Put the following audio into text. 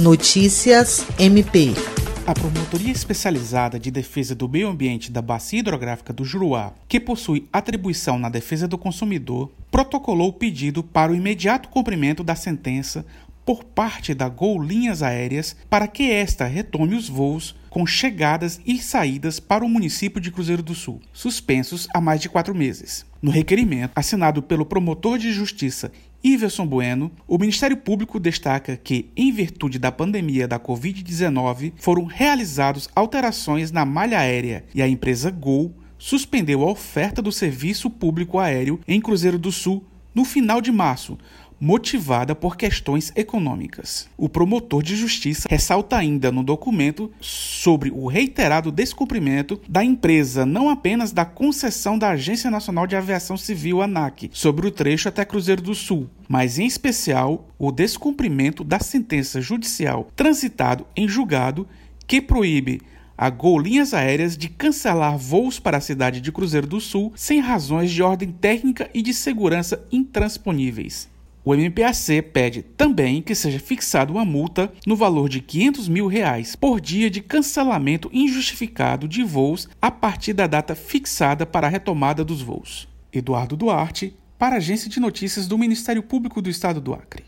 Notícias MP. A Promotoria Especializada de Defesa do Meio Ambiente da Bacia Hidrográfica do Juruá, que possui atribuição na defesa do consumidor, protocolou o pedido para o imediato cumprimento da sentença por parte da Gol Linhas Aéreas para que esta retome os voos com chegadas e saídas para o município de Cruzeiro do Sul, suspensos há mais de quatro meses. No requerimento, assinado pelo promotor de justiça Iverson Bueno, o Ministério Público destaca que, em virtude da pandemia da Covid-19, foram realizadas alterações na malha aérea e a empresa Gol suspendeu a oferta do serviço público aéreo em Cruzeiro do Sul no final de março, motivada por questões econômicas. O promotor de justiça ressalta ainda no documento sobre o reiterado descumprimento da empresa, não apenas da concessão da Agência Nacional de Aviação Civil, ANAC, sobre o trecho até Cruzeiro do Sul, mas em especial o descumprimento da sentença judicial transitado em julgado que proíbe a Gol Linhas Aéreas de cancelar voos para a cidade de Cruzeiro do Sul sem razões de ordem técnica e de segurança intransponíveis. O MPAC pede também que seja fixada uma multa no valor de 500 mil reais por dia de cancelamento injustificado de voos a partir da data fixada para a retomada dos voos. Eduardo Duarte, para a Agência de Notícias do Ministério Público do Estado do Acre.